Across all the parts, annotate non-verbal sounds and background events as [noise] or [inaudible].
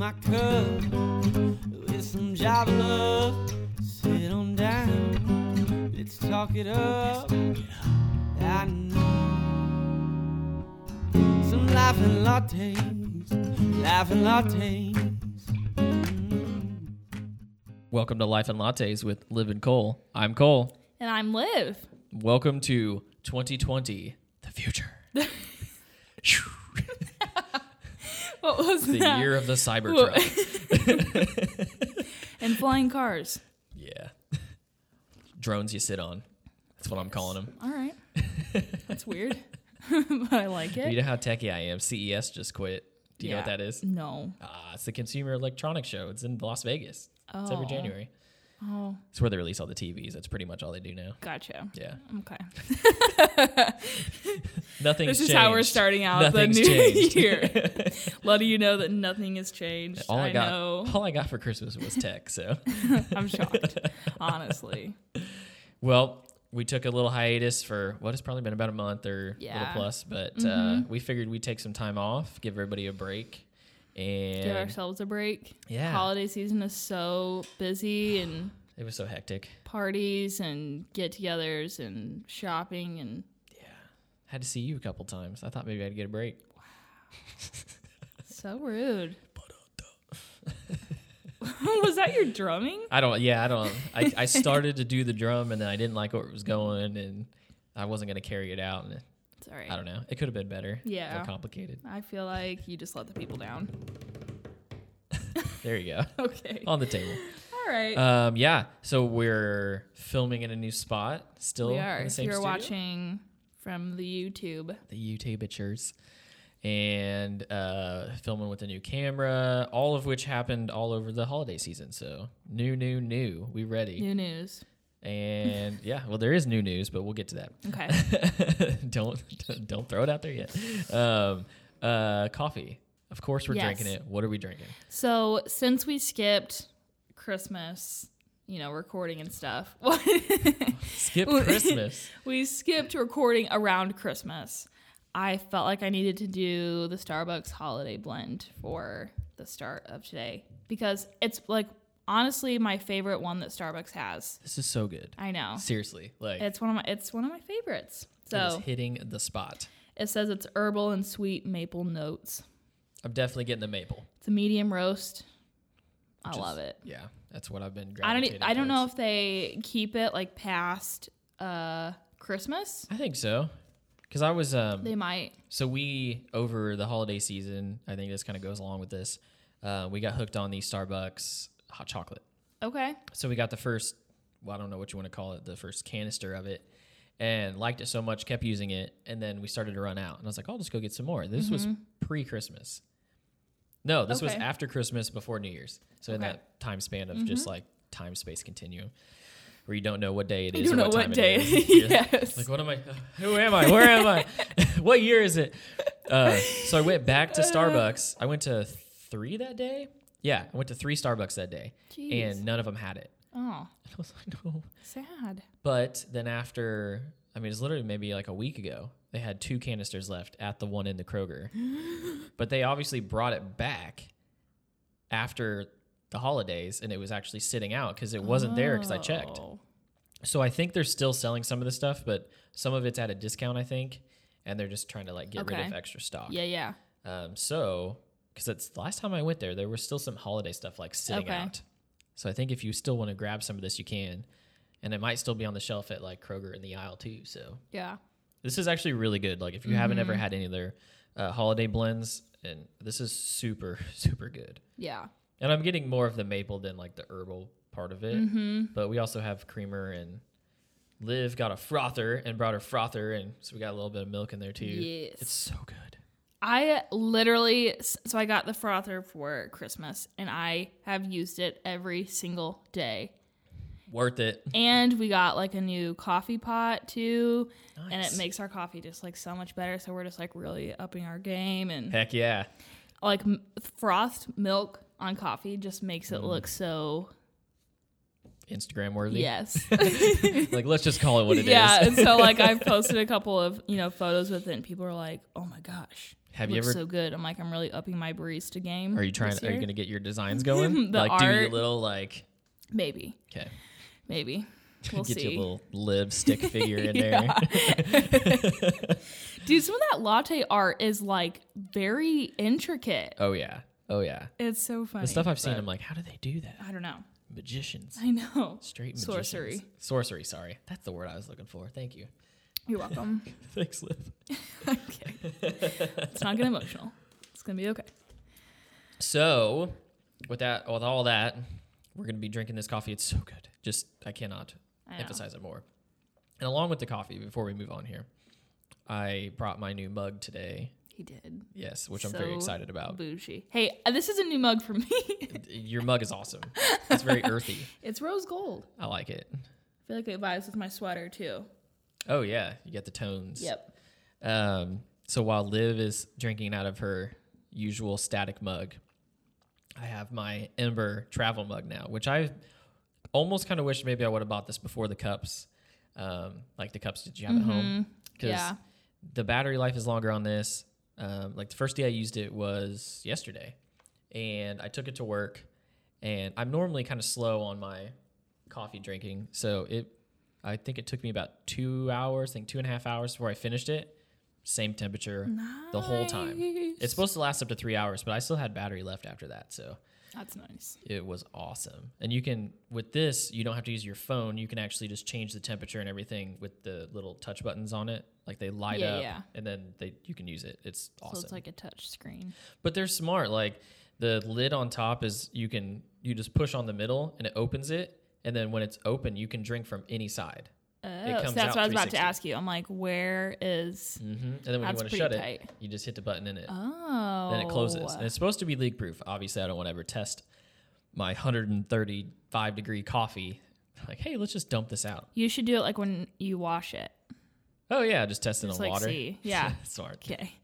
my cup with some Java love. Sit on down, let's talk it up. I know some laughing lattes, laughing lattes. Mm. Welcome to Life and Lattes with Liv and Cole. I'm Cole. And I'm Liv. Welcome to 2020, the future. [laughs] [laughs] What was the that? year of the Cybertruck. [laughs] and flying cars. yeah. Drones you sit on. That's what I'm calling them. All right. [laughs] That's weird. but I like it. You know how techie I am. CES just quit. Do you know what that is? No. Ah, it's the Consumer Electronics Show. It's in Las Vegas. It's every Oh. January. Oh, It's where they release all the TVs. That's pretty much all they do now. gotcha. Yeah. Okay. [laughs] Nothing's This is changed. how we're starting out Nothing's the new changed. year. [laughs] Letting you know that nothing has changed. all I, I, got, know. all I got for Christmas was tech. So, [laughs] I'm shocked. honestly. well, we took a little hiatus for what has probably been about a month or a little plus, but uh, Mhm. we figured we'd take some time off, give everybody a break, and Give ourselves a break. yeah, Holiday season is so busy and [sighs] it was so hectic. parties and get togethers and shopping and Yeah. Had to see you a couple times. I thought maybe I'd get a break. Wow. [laughs] so rude. [laughs] Uh, [laughs] was that your drumming? I don't. Yeah, I don't. I, I started to do the drum and then I didn't like where it was going and I wasn't gonna carry it out and It's all right. I don't know. It could have been better. Yeah. More complicated. I feel like you just let the people down. There you go. [laughs] Okay. On the table. All right. Um, yeah. So we're filming in a new spot. Still we are. the If same you're studio. watching from the YouTube, the YouTube YouTubers and uh, filming with a new camera, all of which happened all over the holiday season. So new, new, new. We ready? new news. And yeah, well, there is new news, but we'll get to that. Okay. [laughs] don't don't throw it out there yet. Um, uh, coffee. Of course, we're Yes. drinking it. What are we drinking? so since we skipped Christmas, you know, recording and stuff, [laughs] Skip Christmas. [laughs] we skipped recording around Christmas. I felt like I needed to do the Starbucks holiday blend for the start of today because it's like honestly my favorite one that Starbucks has. This is so good. I know. Seriously, like It's one of my it's one of my favorites. it is So hitting the spot. it says it's herbal and sweet maple notes. I'm definitely getting the maple. It's a medium roast. I love it. Yeah, that's what I've been. Grabbing. I don't e- gravitating I don't know towards. if they keep it like past uh Christmas. I think so. Because I was um, They might. So we over the holiday season, I think this kind of goes along with this. Uh, we got hooked on the Starbucks hot chocolate. Okay. So we got the first, well, I don't know what you want to call it, the first canister of it, and liked it so much, kept using it, and then we started to run out, and I was like, I'll just go get some more. This was pre-Christmas. No, this was Mm-hmm. After Christmas, before New Year's. So in Okay. Mm-hmm. that time span of just like time space continuum, where you don't know what day it You don't or know what, what day. It is. [laughs] Yes. Like, what am I? [laughs] Who am I? Where am I? [laughs] what year is it? Uh, so I went back to Starbucks. I went to three that day. Yeah, I went to three Starbucks that day, Jeez. and none of them had it. oh, [laughs] I was like, no. sad. But then after, I mean, it's literally maybe like a week ago. They had two canisters left at the one in the Kroger, [gasps] but they obviously brought it back after the holidays, and it was actually sitting out because it wasn't there because I checked. Oh. So I think they're still selling some of the stuff, but some of it's at a discount, I think, and they're just trying to like get rid of extra stock. Yeah, yeah. Um, so because it's the last time I went there, there was still some holiday stuff like sitting Okay. out. So I think if you still want to grab some of this, you can, and it might still be on the shelf at like Kroger in the aisle too. So Yeah. this is actually really good. Like if you haven't Mm-hmm. ever had any of their uh, holiday blends, and this is super [laughs] super good. Yeah. And I'm getting more of the maple than like the herbal part of it. Mm-hmm. But we also have creamer and Liv got a frother and brought her frother, and so we got a little bit of milk in there too. Yes. It's so good. I literally, so I got the frother for Christmas and I have used it every single day. Worth it. And we got like a new coffee pot too. And it makes our coffee just like so much better. So we're just like really upping our game. And Heck yeah. like frothed milk on coffee just makes it Mm. look so, Instagram worthy. yes. [laughs] like let's just call it what it is. yeah. and so like I've [laughs] posted a couple of, you know, photos with it and people are like, oh my gosh, Have you ever? so good. I'm like, I'm really upping my barista game. are you trying? Are you gonna get your [laughs] designs going? The like do your little like. Maybe, Okay. maybe. [laughs] We'll get see. your little live [laughs] stick figure in there. Dude, some of that latte art is like very intricate. oh yeah. Oh yeah. It's so funny. The stuff I've seen, I'm like, how do they do that? I don't know. Magicians. I know. Straight magicians. Sorcery. Sorcery. Sorry, that's the word I was looking for. Thank you. You're welcome. [laughs] Thanks, Liv. [laughs] okay. Let's not get emotional. It's gonna be okay. So, with that, with all that, we're gonna be drinking this coffee. It's so good. Just I cannot I emphasize it more. And along with the coffee, before we move on here, I brought my new mug today. He did. Yes, which I'm very excited about. Bougie. Hey, uh, this is a new mug for me. [laughs] Your mug is awesome. It's very earthy. it's rose gold. I like it. I feel like it vibes with my sweater too. Oh yeah, you get the tones. Yep. Um, so while Liv is drinking out of her usual static mug, I have my Ember travel mug now, which I almost kind of wish maybe I would have bought this before the cups, um, like the cups that you have at home, because Yeah. the battery life is longer on this. Um, like the first day I used it was yesterday, and I took it to work, and I'm normally kind of slow on my coffee drinking, so it. I think it took me about two hours, I think two and a half hours before I finished it. Same temperature the whole time. It's supposed to last up to three hours, but I still had battery left after that, so That's nice. it was awesome. And you can with this, you don't have to use your phone. You can actually just change the temperature and everything with the little touch buttons on it. Like they light Yeah, up, yeah. and then they you can use it. It's awesome. So it's like a touch screen. but they're smart. Like the lid on top is you can you just push on the middle and it opens it, and then when it's open, you can drink from any side. Oh, comes so that's what I was about to ask you. I'm like, where is? hmm And then when you want to shut tight. it, you just hit the button in it. Oh. then it closes. And it's supposed to be leak proof. Obviously, I don't want to ever test my 135 degree coffee. Like, hey, let's just dump this out. You should do it like when you wash it. Oh yeah, just test it Just on like water. see. [laughs] Yeah. Smart. Okay. [laughs]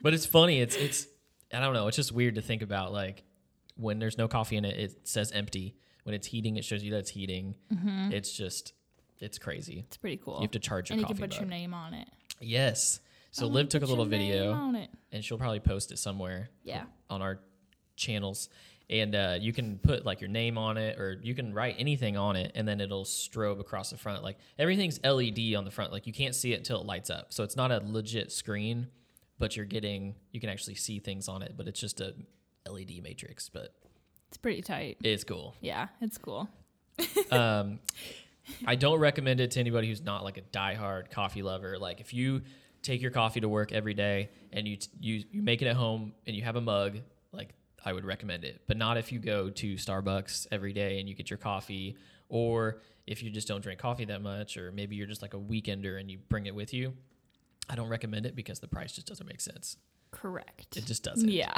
But it's funny. It's it's I don't know. It's just weird to think about. Like when there's no coffee in it, it says empty. When it's heating, it shows you that it's heating. It's just it's crazy. It's pretty cool. You have to charge your and you can put your name on it. Yes. So Oh, Liv took a little video, on it. and she'll probably post it somewhere. Yeah. on our channels and uh, you can put like your name on it or you can write anything on it and then it'll strobe across the front like everything's led on the front like you can't see it until it lights up so it's not a legit screen but you're getting you can actually see things on it but it's just a led matrix but It's pretty tight. it's cool Yeah, it's cool. [laughs] um, I don't recommend it to anybody who's not like a diehard coffee lover. Like if you take your coffee to work every day and you you you make it at home and you have a mug, like I would recommend it. But not if you go to Starbucks every day and you get your coffee, or if you just don't drink coffee that much, or maybe you're just like a weekender and you bring it with you. I don't recommend it because the price just doesn't make sense. Correct. It just doesn't. Yeah.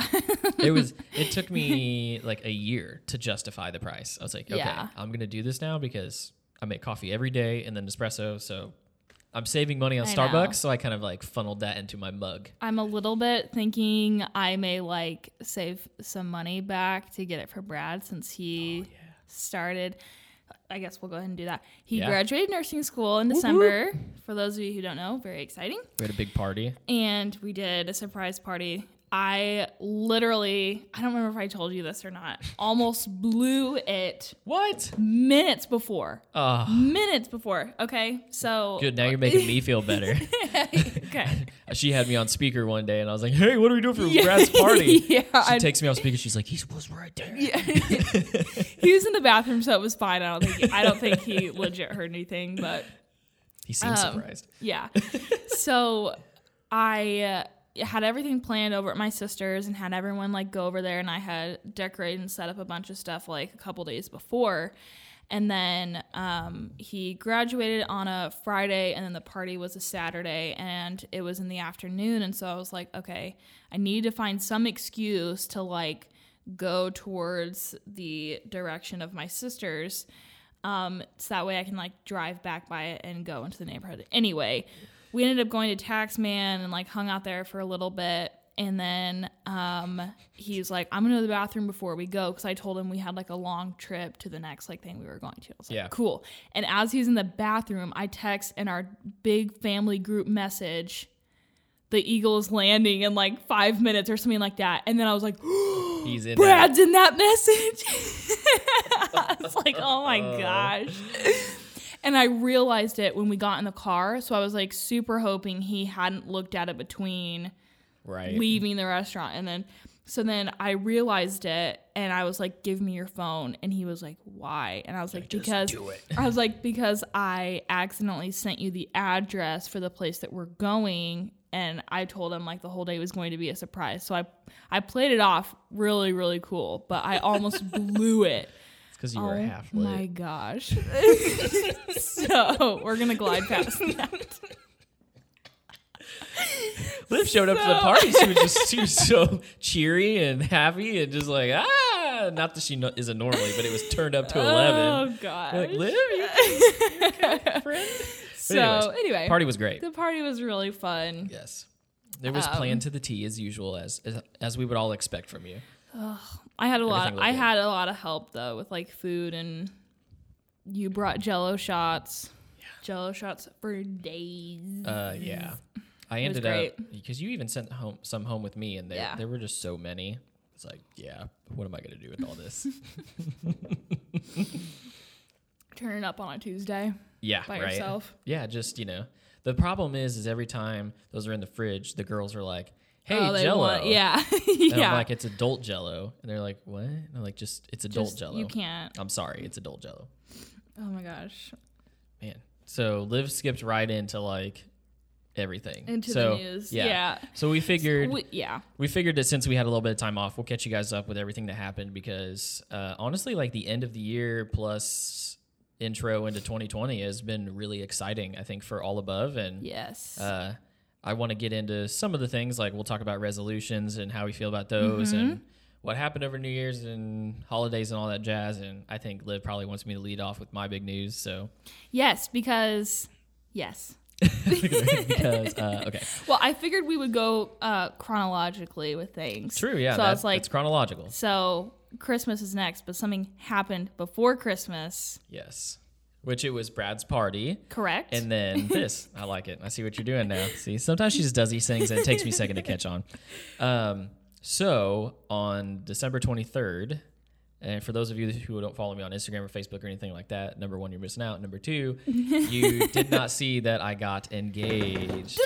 it was [laughs] it took me like a year to justify the price. I was like, okay, Yeah. I'm gonna do this now because I make coffee every day and then espresso, so I'm saving money on I Starbucks, know. so I kind of like funneled that into my mug. I'm a little bit thinking I may like save some money back to get it for Brad since he oh, started. I guess we'll go ahead and do that. He Yeah. graduated nursing school in December. For those of you who don't know, very exciting. We had a big party. And we did a surprise party. I literally, I don't remember if I told you this or not, almost blew it What? minutes before. Oh, Minutes before. Okay. So good. Now you're making me feel better. [laughs] okay. [laughs] she had me on speaker one day, and I was like, "Hey, what are we doing for Brad's party?" [laughs] yeah. She I- takes me on speaker. She's like, "He was right there." Yeah. he was in the bathroom, so it was fine. I don't think I don't think he legit heard anything, but He seems Um, surprised. yeah. so I uh, had everything planned over at my sister's and had everyone like go over there, and I had decorated and set up a bunch of stuff like a couple days before. And then um, he graduated on a Friday, and then the party was a Saturday, and it was in the afternoon. And so I was like, okay, I need to find some excuse to like go towards the direction of my sister's. Um, so that way I can like drive back by it and go into the neighborhood. Anyway, we ended up going to Taxman and like hung out there for a little bit. And then um, he was like, I'm gonna go to the bathroom before we go because I told him we had like a long trip to the next like thing we were going to. I was like, Yeah. cool. And as he's in the bathroom, I text in our big family group message, the eagle is landing in like five minutes or something like that. And then I was like, [gasps] He's in Brad's in that message. [laughs] I was like, oh my Uh. gosh. And I realized it when we got in the car. So I was like super hoping he hadn't looked at it between right. leaving the restaurant. And then, so then I realized it and I was like, give me your phone. And he was like, why? And I was like, because do it. [laughs] I was like, because I accidentally sent you the address for the place that we're going. And I told him like the whole day was going to be a surprise. So I, I played it off really, really cool, but I almost [laughs] blew it. Because you were oh half lit. my gosh. [laughs] so we're going to glide past that. Liv showed up to the party. She was just she was so cheery and happy and just like ah. Not that she no, isn't normally, but it was turned up to eleven. Oh, gosh. Like Liv, you, you okay, friend? so anyways, anyway, Party was great. the party was really fun. Yes, there was Um, planned to the T as usual, as as, as we would all expect from you. I had a lot. I had a lot of help though with like food and you brought Jello shots. Jello shots for days. Uh, yeah, I It ended up because you even sent home some home with me, and there Yeah. there were just so many. It's like, yeah, what am I gonna do with all this? [laughs] Turn it up on a Tuesday yeah, by right. yourself. [laughs] Yeah, just you know, the problem is, is every time those are in the fridge, the girls are like, "Hey, oh, Jello." want- yeah, [laughs] And yeah. I'm like, it's adult Jello, and they're like, what? And I'm like, just it's adult Just- Jello. You can't. I'm sorry, it's adult Jello. Oh my gosh. Man, so Liv skipped right into like everything Into so, the news. Yeah. Yeah. So we figured We- yeah. we figured that since we had a little bit of time off, we'll catch you guys up with everything that happened because uh, honestly, like the end of the year plus intro into 2020 has been really exciting. I think for all above and Yes. uh, I want to get into some of the things like we'll talk about resolutions and how we feel about those Mm-hmm. and what happened over New Year's and holidays and all that jazz. And I think Liv probably wants me to lead off with my big news. So yes, because yes. [laughs] because [laughs] uh, okay, Well, I figured we would go uh, chronologically with things. true, yeah, So I was like, it's chronological. so Christmas is next, but something happened before Christmas. Yes, which it was Brad's party. Correct. And then [laughs] this, I like it. I see what you're doing now. See, sometimes she just does these things and it takes me a second to catch on. Um, so on December 23rd, and for those of you who don't follow me on Instagram or Facebook or anything like that, number one, you're missing out. Number two, you did not see that I got engaged.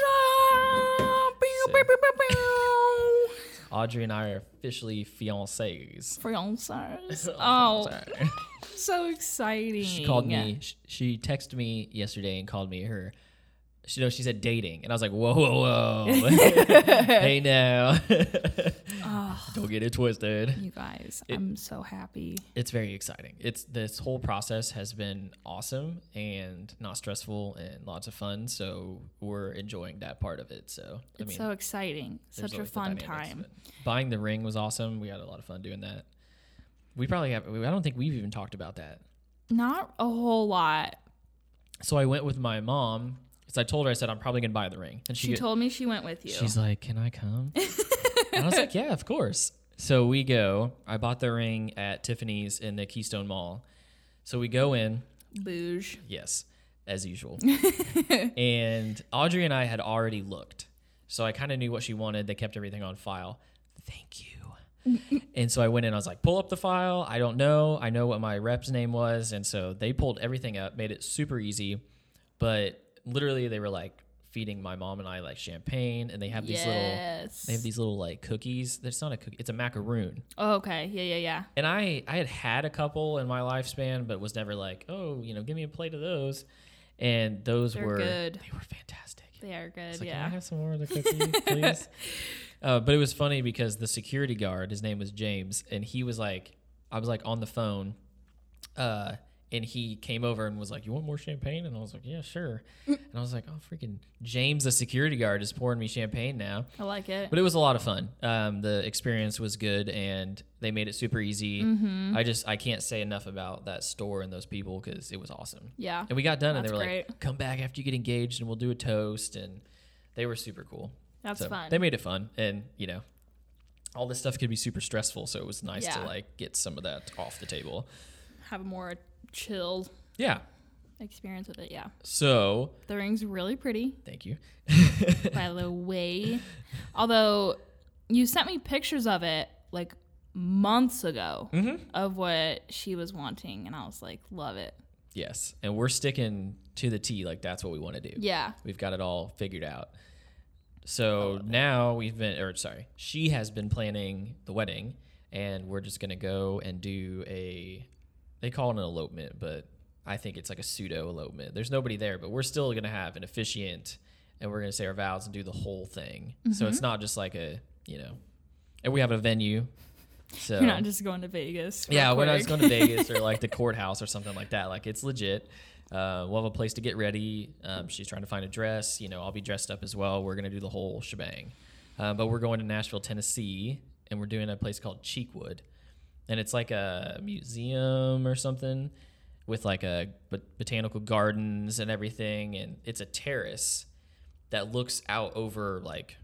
Audrey and I are officially fiancés. Fiancés. [laughs] Oh. So exciting. She called me. sh- She texted me yesterday and called me her. She know she said dating, and I was like, whoa, whoa, whoa. [laughs] hey now, [laughs] don't get it twisted. You guys, It- I'm so happy. It's very exciting. It's this whole process has been awesome and not stressful and lots of fun. So we're enjoying that part of it. So I It's mean, so exciting. Such a fun time. Buying the ring was awesome. We had a lot of fun doing that. We probably have. I don't think we've even talked about that. Not a whole lot. So I went with my mom because I told her I said I'm probably gonna buy the ring, and She she, told me she went with you. she's like, "Can I come?" [laughs] and I was like, "Yeah, of course." So we go. I bought the ring at Tiffany's in the Keystone Mall. So we go in. Booge. Yes, as usual. [laughs] and Audrey and I had already looked, so I kind of knew what she wanted. They kept everything on file. Thank you. And so I went in. I was like, "Pull up the file." I don't know. I know what my rep's name was, and so they pulled everything up, made it super easy. But literally, they were like feeding my mom and I like champagne, and they have these little. yes. They have these little like cookies. It's not a cookie. It's a macaroon. Oh, okay. Yeah, yeah, yeah. And I I had had a couple in my lifespan, but was never like, oh, you know, give me a plate of those. And those They're were good. they were fantastic. They are good. Like, Can I have some more of the [laughs] cookie, please? Uh, but it was funny because the security guard, his name was James, and he was like, I was like on the phone, uh, and he came over and was like, "You want more champagne?" And I was like, "Yeah, sure." and I was like, "Oh, freaking James, the security guard, is pouring me champagne now." I like it. But it was a lot of fun. Um, the experience was good, and they made it super easy. Mm-hmm. I just I can't say enough about that store and those people because it was awesome. yeah. And we got done, and they were great. like, "Come back after you get engaged, and we'll do a toast." And they were super cool. That's So fun. They made it fun, and you know, all this stuff could be super stressful, so it was nice to like get some of that off the table. Have a more chilled. Yeah, experience with it. Yeah, So, the ring's really pretty, thank you. [laughs] by the way. Although you sent me pictures of it like months ago Mm-hmm. of what she was wanting, and I was like, love it. Yes, and we're sticking to the T. Like that's what we want to do. Yeah. We've got it all figured out. So oh, now we've been, or sorry, she has been planning the wedding, and we're just gonna go and do a. They call it an elopement, but I think it's like a pseudo elopement. There's nobody there, but we're still gonna have an officiant, and we're gonna say our vows and do the whole thing. So it's mm-hmm. not just like a, you know, and we have a venue. So You're not just going to Vegas. yeah, real we're not just going to [laughs] Vegas or like the courthouse or something like that. Like it's legit. Uh, we'll have a place to get ready. Um, she's trying to find a dress. You know, I'll be dressed up as well. We're gonna do the whole shebang. Uh, but we're going to Nashville, Tennessee, and we're doing a place called Cheekwood, and it's like a museum or something with like a bot- botanical gardens and everything, and it's a terrace that looks out over like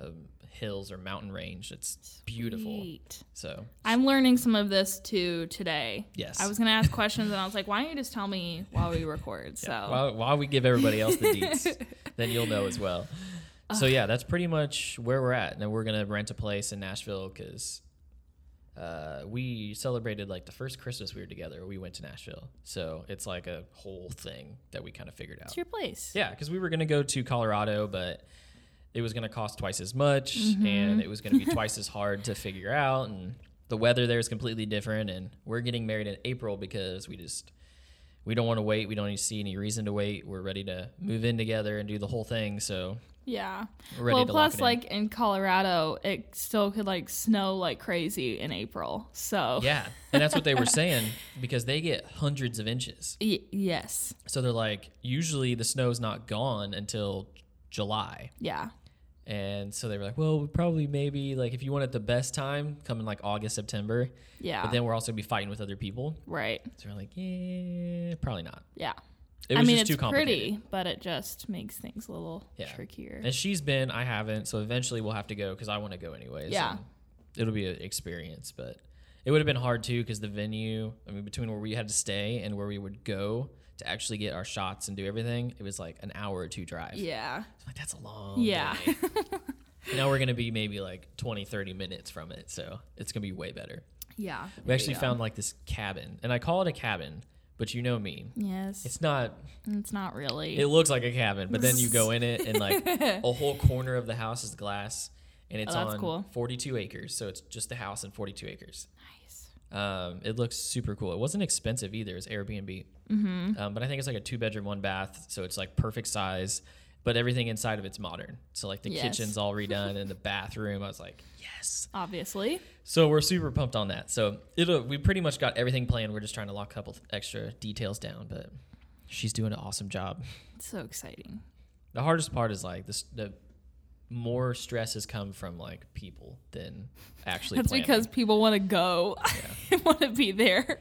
um, hills or mountain range. It's beautiful. Sweet. So I'm learning some of this too today. Yes. I was gonna ask questions and I was like, why don't you just tell me while we record? So While, while we give everybody else the deets, [laughs] then you'll know as well. So yeah, that's pretty much where we're at. And we're gonna rent a place in Nashville because uh, we celebrated like the first Christmas we were together. We went to Nashville, so it's like a whole thing that we kind of figured out. it's your place. Yeah, because we were gonna go to Colorado, but it was gonna cost twice as much, Mm-hmm. and it was gonna be twice as hard to figure out, and the weather there is completely different. And we're getting married in April because we just we don't want to wait. We don't to see any reason to wait. We're ready to move in together and do the whole thing. So Yeah. we're ready well, to plus in. like in Colorado, it still could like snow like crazy in April. So yeah, and that's what they were saying because they get hundreds of inches. [laughs] Y- yes. So they're like, usually the snow's not gone until July. Yeah. And so they were like, well, probably maybe like if you want it the best time, come in like August, September. Yeah. But then we're also gonna be fighting with other people. right. So we're like, yeah, probably not. Yeah. It I was mean, just it's too complicated. pretty, but it just makes things a little Yeah. trickier. And she's been, I haven't. So eventually we'll have to go because I want to go anyways. Yeah. It'll be an experience, but it would have been hard too because the venue, I mean, between where we had to stay and where we would go to actually get our shots and do everything, it was like an hour or two drive. yeah. So like, that's a long Yeah. [laughs] now we're going to be maybe like 20, 30 minutes from it. So it's going to be way better. Yeah. We actually found like this cabin, and I call it a cabin, but you know me. Yes. It's, not. It's not not really. It looks like a cabin, but then you go in it and like [laughs] a whole corner of the house is glass, and it's Oh, on cool. 42 acres. So it's just the house and 42 acres. Um, it looks super cool. It wasn't expensive either. It's Airbnb, mm-hmm. um, but I think it's like a two bedroom, one bath, so it's like perfect size. But everything inside of it's modern. So like the Yes. kitchen's all [laughs] redone and the bathroom. I was like, yes. Obviously. So we're super pumped on that. So it'll we pretty much got everything planned. We're just trying to lock a couple extra details down, but she's doing an awesome job. It's so exciting. The hardest part is like this. The more stress has come from like people than actually. That's planning. because people want to go, [laughs] want to be there,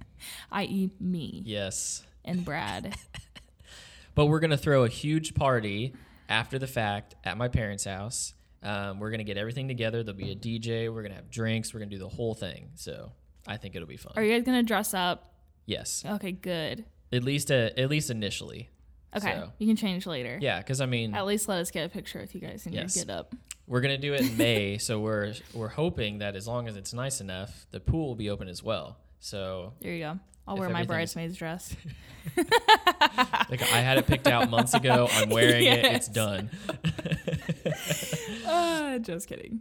[laughs] i.e., me yes, and Brad. [laughs] but we're gonna throw a huge party after the fact at my parents' house. Um, we're gonna get everything together. There'll be a DJ. We're gonna have drinks. We're gonna do the whole thing. So I think it'll be fun. Are you guys gonna dress up? yes, Okay, good. at least uh, at least initially. Okay, So, you can change later. yeah, because I mean, At least let us get a picture with you guys and Yes. get up. We're gonna do it in May, [laughs] so we're we're hoping that as long as it's nice enough, the pool will be open as well. So There you go. I'll wear my bridesmaid's dress. [laughs] like I had it picked out months ago. I'm wearing it. It's [laughs] done. uh, just kidding.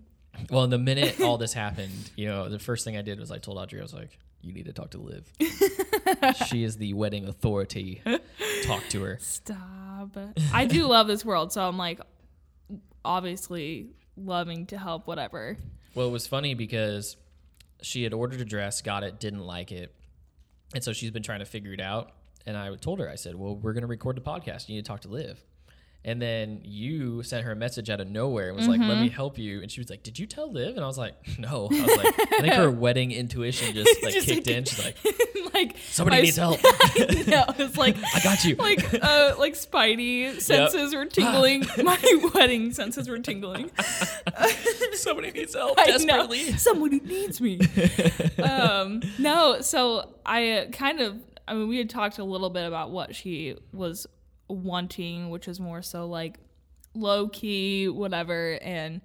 Well, the minute all this happened, you know, the first thing I did was I told Audrey, I was like, "You need to talk to Liv. [laughs] she is the wedding authority. Talk to her." Stop. I do love this world, so I'm like, obviously loving to help. Whatever. Well, it was funny because she had ordered a dress, got it, didn't like it. And so she's been trying to figure it out. And I told her, I said, Well, we're going to record the podcast. You need to talk to Liv. And then you sent her a message out of nowhere and was like, Mm-hmm. Let me help you. And she was like, Did you tell Liv? And I was like, [laughs] No. I was like, I think her [laughs] wedding intuition just like Just kicked like- in. She's like, [laughs] like Somebody needs help. no, it's like I got you. like uh like Spidey senses were tingling. My wedding senses were tingling. Somebody needs help I know. desperately. Somebody needs me. um, no, so I uh, kind of I mean, we had talked a little bit about what she was wanting, which is more so like low key, whatever. And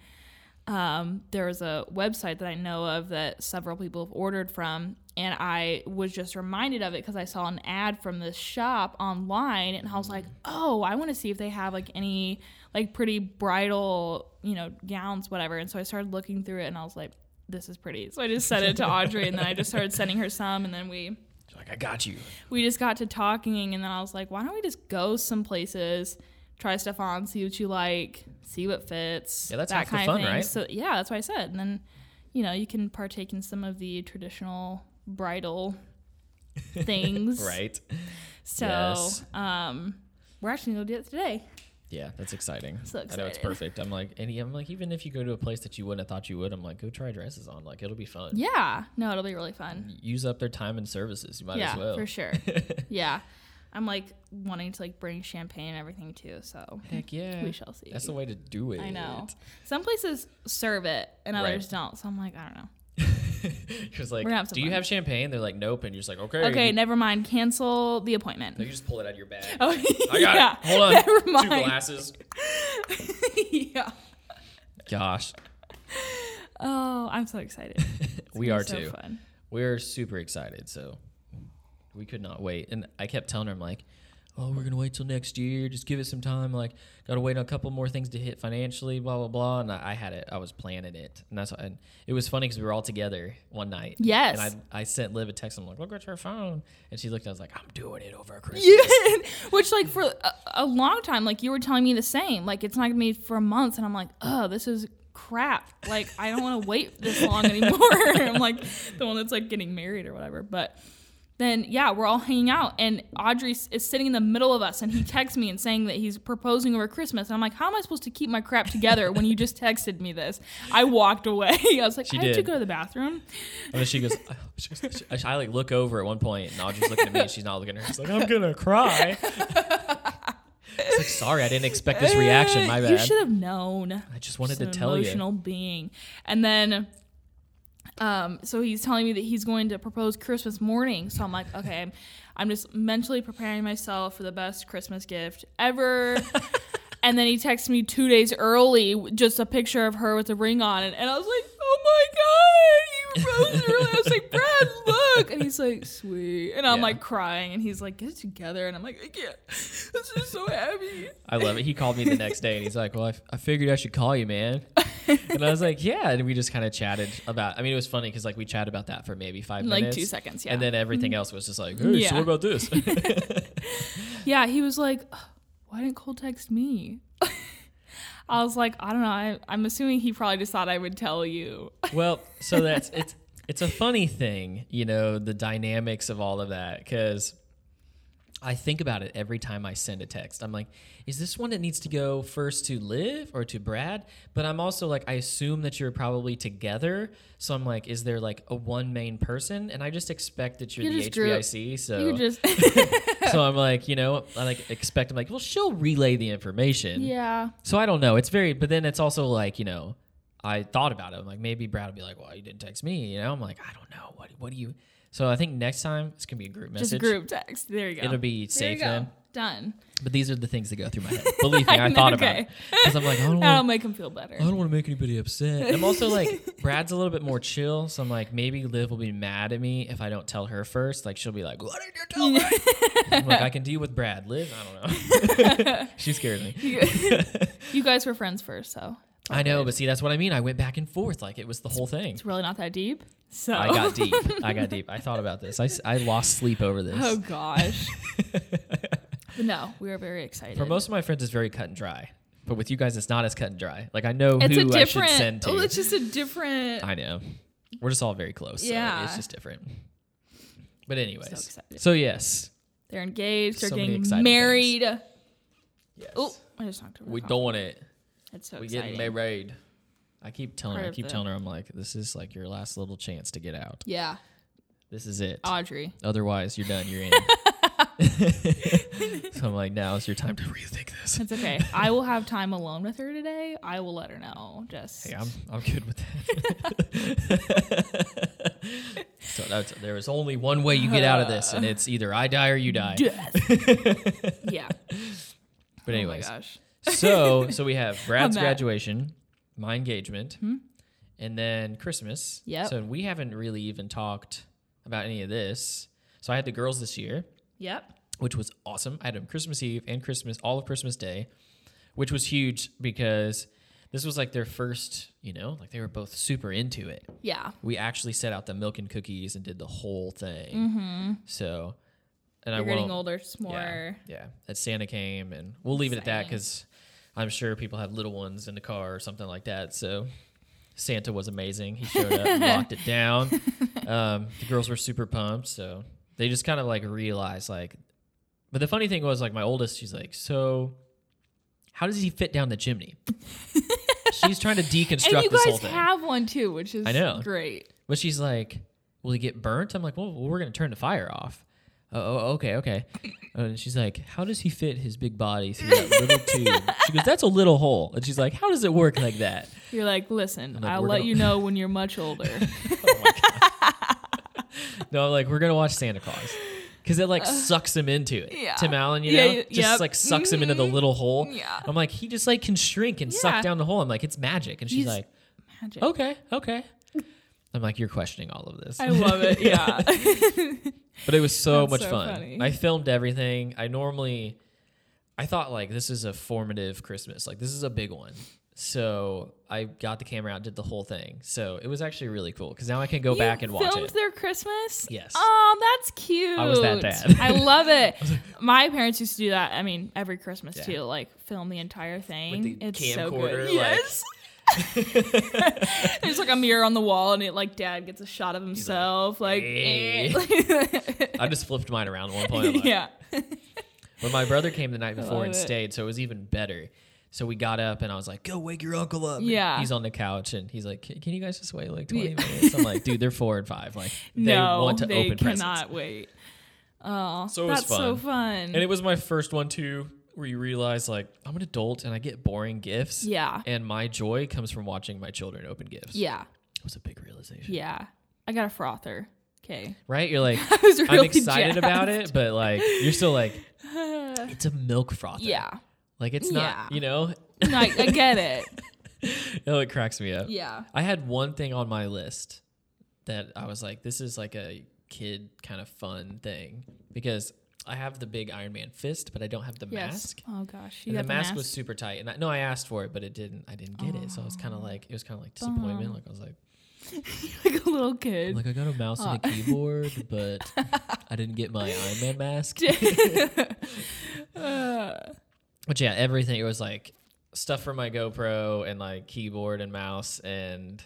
um, there was a website that I know of that several people have ordered from, and I was just reminded of it because I saw an ad from this shop online, and I was like, oh, I want to see if they have like any like pretty bridal, you know, gowns, whatever. And so I started looking through it, and I was like, this is pretty. So I just sent it to Audrey, and then I just started sending her some, and then we She's like, I got you. we just got to talking and then I was like, why don't we just go some places, try stuff on, see what you like, see what fits. Yeah, that's that half the kind fun, of thing. right? So yeah, that's what I said. And then, you know, you can partake in some of the traditional bridal [laughs] things. Right. So Yes. um we're actually gonna do it today. Yeah, that's exciting. So I know it's perfect. I'm like, and I'm like, even if you go to a place that you wouldn't have thought you would, I'm like, go try dresses on. Like, it'll be fun. Yeah. No, it'll be really fun. Use up their time and services. You might yeah, as well. for sure. [laughs] yeah. I'm like wanting to like bring champagne and everything too, so Heck yeah. [laughs] we shall see. That's the way to do it. I know. Some places serve it and Right. others don't. So I'm like, I don't know. [laughs] Like, gonna have some do you have champagne? They're like, nope, and you're just like, okay. Okay, You, never mind. Cancel the appointment. no, you just pull it out of your bag. Oh, I [laughs] got yeah. it. Hold on. Never Two glasses. [laughs] yeah. Gosh, Oh, I'm so excited. We are so too. Fun. We're super excited. So we could not wait. And I kept telling her, I'm like, oh, we're gonna wait till next year. Just give it some time. Like, gotta wait on a couple more things to hit financially. Blah blah blah. And I, I had it. I was planning it, and that's and it was funny because we were all together one night. Yes. And I I sent Liv a text. I'm like, look at your phone, and she looked. I was like, I'm doing it over Christmas. Yeah. [laughs] Which, like, for a, a long time, like, you were telling me the same. Like, it's not going to be for months. And I'm like, oh, this is crap. Like, I don't want to wait this long anymore. [laughs] I'm like the one that's, like, getting married or whatever. But then, yeah, we're all hanging out. And Audrey is sitting in the middle of us. And he texts me and saying that he's proposing over Christmas. And I'm like, how am I supposed to keep my crap together when you just texted me this? I walked away. [laughs] I was like, She I have to go to the bathroom. And then she goes, she goes I, I like look over at one point, and Audrey's looking at me, and she's not looking at her. She's like, I'm gonna cry. [laughs] [laughs] It's like, sorry, I didn't expect this reaction. My Eh, You should have known. I just wanted Just to an tell you. emotional being. And then, um, so he's telling me that he's going to propose Christmas morning. So I'm like, okay, I'm, I'm just mentally preparing myself for the best Christmas gift ever. [laughs] and then he texts me two days early, just a picture of her with a ring on it, and I was like, oh my god, [laughs] I was like, Brad, look, and he's like, sweet, and I'm Yeah. like crying, and he's like, get it together, and I'm like, I can't. This is so heavy. I love it. He called me the next day, and he's like, "Well, I, f- I figured I should call you, man." [laughs] and I was like, "Yeah." And we just kind of chatted about. I mean, it was funny because like we chatted about that for maybe five Like minutes, two seconds, yeah. and then everything mm-hmm. else was just like, "Hey, Yeah. so what about this?" [laughs] Yeah, he was like, "Why didn't Cole text me?" I was like, "I don't know. I, I'm assuming he probably just thought I would tell you." [laughs] well, so that's it's it's a funny thing, you know, the dynamics of all of that because I think about it every time I send a text. I'm like, is this one that needs to go first to Liv or to Brad? But I'm also like, I assume that you're probably together. So I'm like, is there like a one main person? And I just expect that you're You the HBIC. So You just, [laughs] [laughs] so I'm like, you know, I like expect I'm like, well, she'll relay the information. yeah, So I don't know. It's very, but then it's also like, you know, I thought about it. I'm like, maybe Brad will be like, well, you didn't text me. You know, I'm like, I don't know. What, what do you? So I think next time it's gonna be a group message. just a group text. There you go. It'll be safe then. Done. But these are the things that go through my head. Believe me, [laughs] I thought about Okay. it because I'm like, I don't [laughs] That'll want. make him feel better. I don't want to make anybody upset. [laughs] I'm also like, Brad's a little bit more chill, so I'm like, maybe Liv will be mad at me if I don't tell her first. Like, she'll be like, "What did you tell me?" I'm like, I can deal with Brad. Liv, I don't know. she scares me. you guys were friends first, so I know, but see, that's what I mean. I went back and forth, like it was the whole thing. it's really not that deep. So I got deep. [laughs] I got deep. I thought about this. I, I lost sleep over this. oh gosh. [laughs] no, we were very excited. For most of my friends, it's very cut and dry. But with you guys, it's not as cut and dry. Like I know it's who I should send to. Oh, it's just a different. I know. We're just all very close. So Yeah. it's just different. But anyways. So So, yes. They're engaged. They're So getting married. Yes. Oh, I just knocked over. we the doing it. It's so we exciting. getting married. I keep telling her, Part I of keep the- telling her, I'm like, this is like your last little chance to get out. Yeah, This is it. Audrey. Otherwise, you're done. You're in. [laughs] [laughs] so I'm like, now is your time to rethink this. It's okay. I will have time alone with her today. I will let her know. Just Hey, I'm I'm good with that. [laughs] so That's, there is only one way you get out of this, and it's either I die or you die. Death. yeah. But Oh anyways, my gosh. So so we have [laughs] Brad's graduation, my engagement, and then Christmas. Yep. So we haven't really even talked about any of this. So I had the girls this year, Yep. which was awesome. I had them Christmas Eve and Christmas, all of Christmas Day, which was huge because this was like their first, you know, like they were both super into it. Yeah. We actually set out the milk and cookies and did the whole thing. Mm-hmm. So, and You're I getting won't, older. It's more. yeah, yeah. That Santa came, and we'll leave it at that Exciting. because I'm sure people have little ones in the car or something like that. So Santa was amazing. He showed up, [laughs] locked it down. Um, the girls were super pumped, so they just kind of like realized like. But the funny thing was like my oldest, she's like, so how does he fit down the chimney? she's trying to [laughs] deconstruct And you this whole guys thing. have one too, which is I know. great. But she's like, "Will he get burnt?" I'm like, "Well, we're gonna turn the fire off." Oh, oh okay, okay. And she's like, "How does he fit his big body through that little [laughs] tube?" She goes, "That's a little hole." And she's like, "How does it work like that?" You're like, listen, like, I'll let gonna- you know [laughs] when you're much older. [laughs] No, like we're gonna watch Santa Claus because it like sucks him into it. Uh, yeah. Tim Allen, you Yeah, know, y- just yep. like sucks him into the little hole. Yeah. I'm like, he just like can shrink and Yeah. suck down the hole. I'm like, it's magic, and she's He's- like, Magic. okay, okay. I'm like, you're questioning all of this. I love it. [laughs] Yeah. But it was so That's much so fun. funny. I filmed everything. I normally, I thought like this is a formative Christmas. Like this is a big one. So I got the camera out, did the whole thing. So it was actually really cool because now I can go You back and watch filmed it. their Christmas. Yes. Oh, that's cute. I was that dad. I love it. [laughs] My parents used to do that. I mean, every Christmas Yeah. too, like film the entire thing. the it's so camcorder, good. like- Yes. There's like a mirror on the wall, and it like dad gets a shot of himself. like, "Hey." eh. I just flipped mine around at one point. Like- yeah. But my brother came the night before and it. stayed, so it was even better. So we got up and I was like, "Go wake your uncle up." And Yeah. he's on the couch and he's like, "Can you guys just wait like twenty Yeah. minutes?" I'm like, "Dude, they're four and five. Like they no, want to they open cannot presents." wait. Oh, So that's so fun. fun. And it was my first one too, where you realize like I'm an adult and I get boring gifts. yeah, And my joy comes from watching my children open gifts. yeah, It was a big realization. yeah. I got a frother. Okay, Right? You're like, [laughs] I was really I'm excited about it, but like you're still like, [laughs] it's a milk frother. Yeah, Like it's Yeah. not, you know. no, I, I get it. [laughs] oh, it cracks me up. Yeah, I had one thing on my list that I was like, this is like a kid kind of fun thing because I have the big Iron Man fist, but I don't have the yes. mask. Oh gosh, you and the got mask, was super tight, and I, no, I asked for it, but it didn't. I didn't get it, so I was kind of like, it was kind of like disappointment. Like I was like, [laughs] like a little kid. like I got a mouse and a keyboard, but [laughs] I didn't get my Iron Man mask. Uh, [laughs] But yeah, everything it was like stuff for my GoPro and like keyboard and mouse, and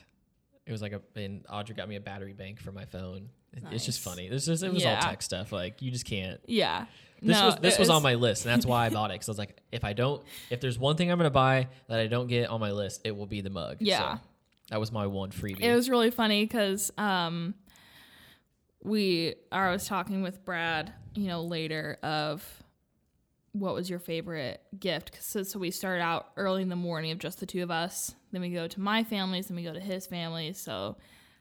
it was like a. And Audrey got me a battery bank for my phone. It- It's just funny. This just it was Yeah. all tech stuff. Like you just can't. yeah. This no, was this it was on my list, and that's why I bought it. Because I was like, if I don't, if there's one thing I'm gonna buy that I don't get on my list, it will be the mug. Yeah. So that was my one freebie. It was really funny because um, we I was talking with Brad, you know, later of what was your favorite gift. So, so we started out early in the morning of just the two of us. Then we go to my family's, then we go to his family. So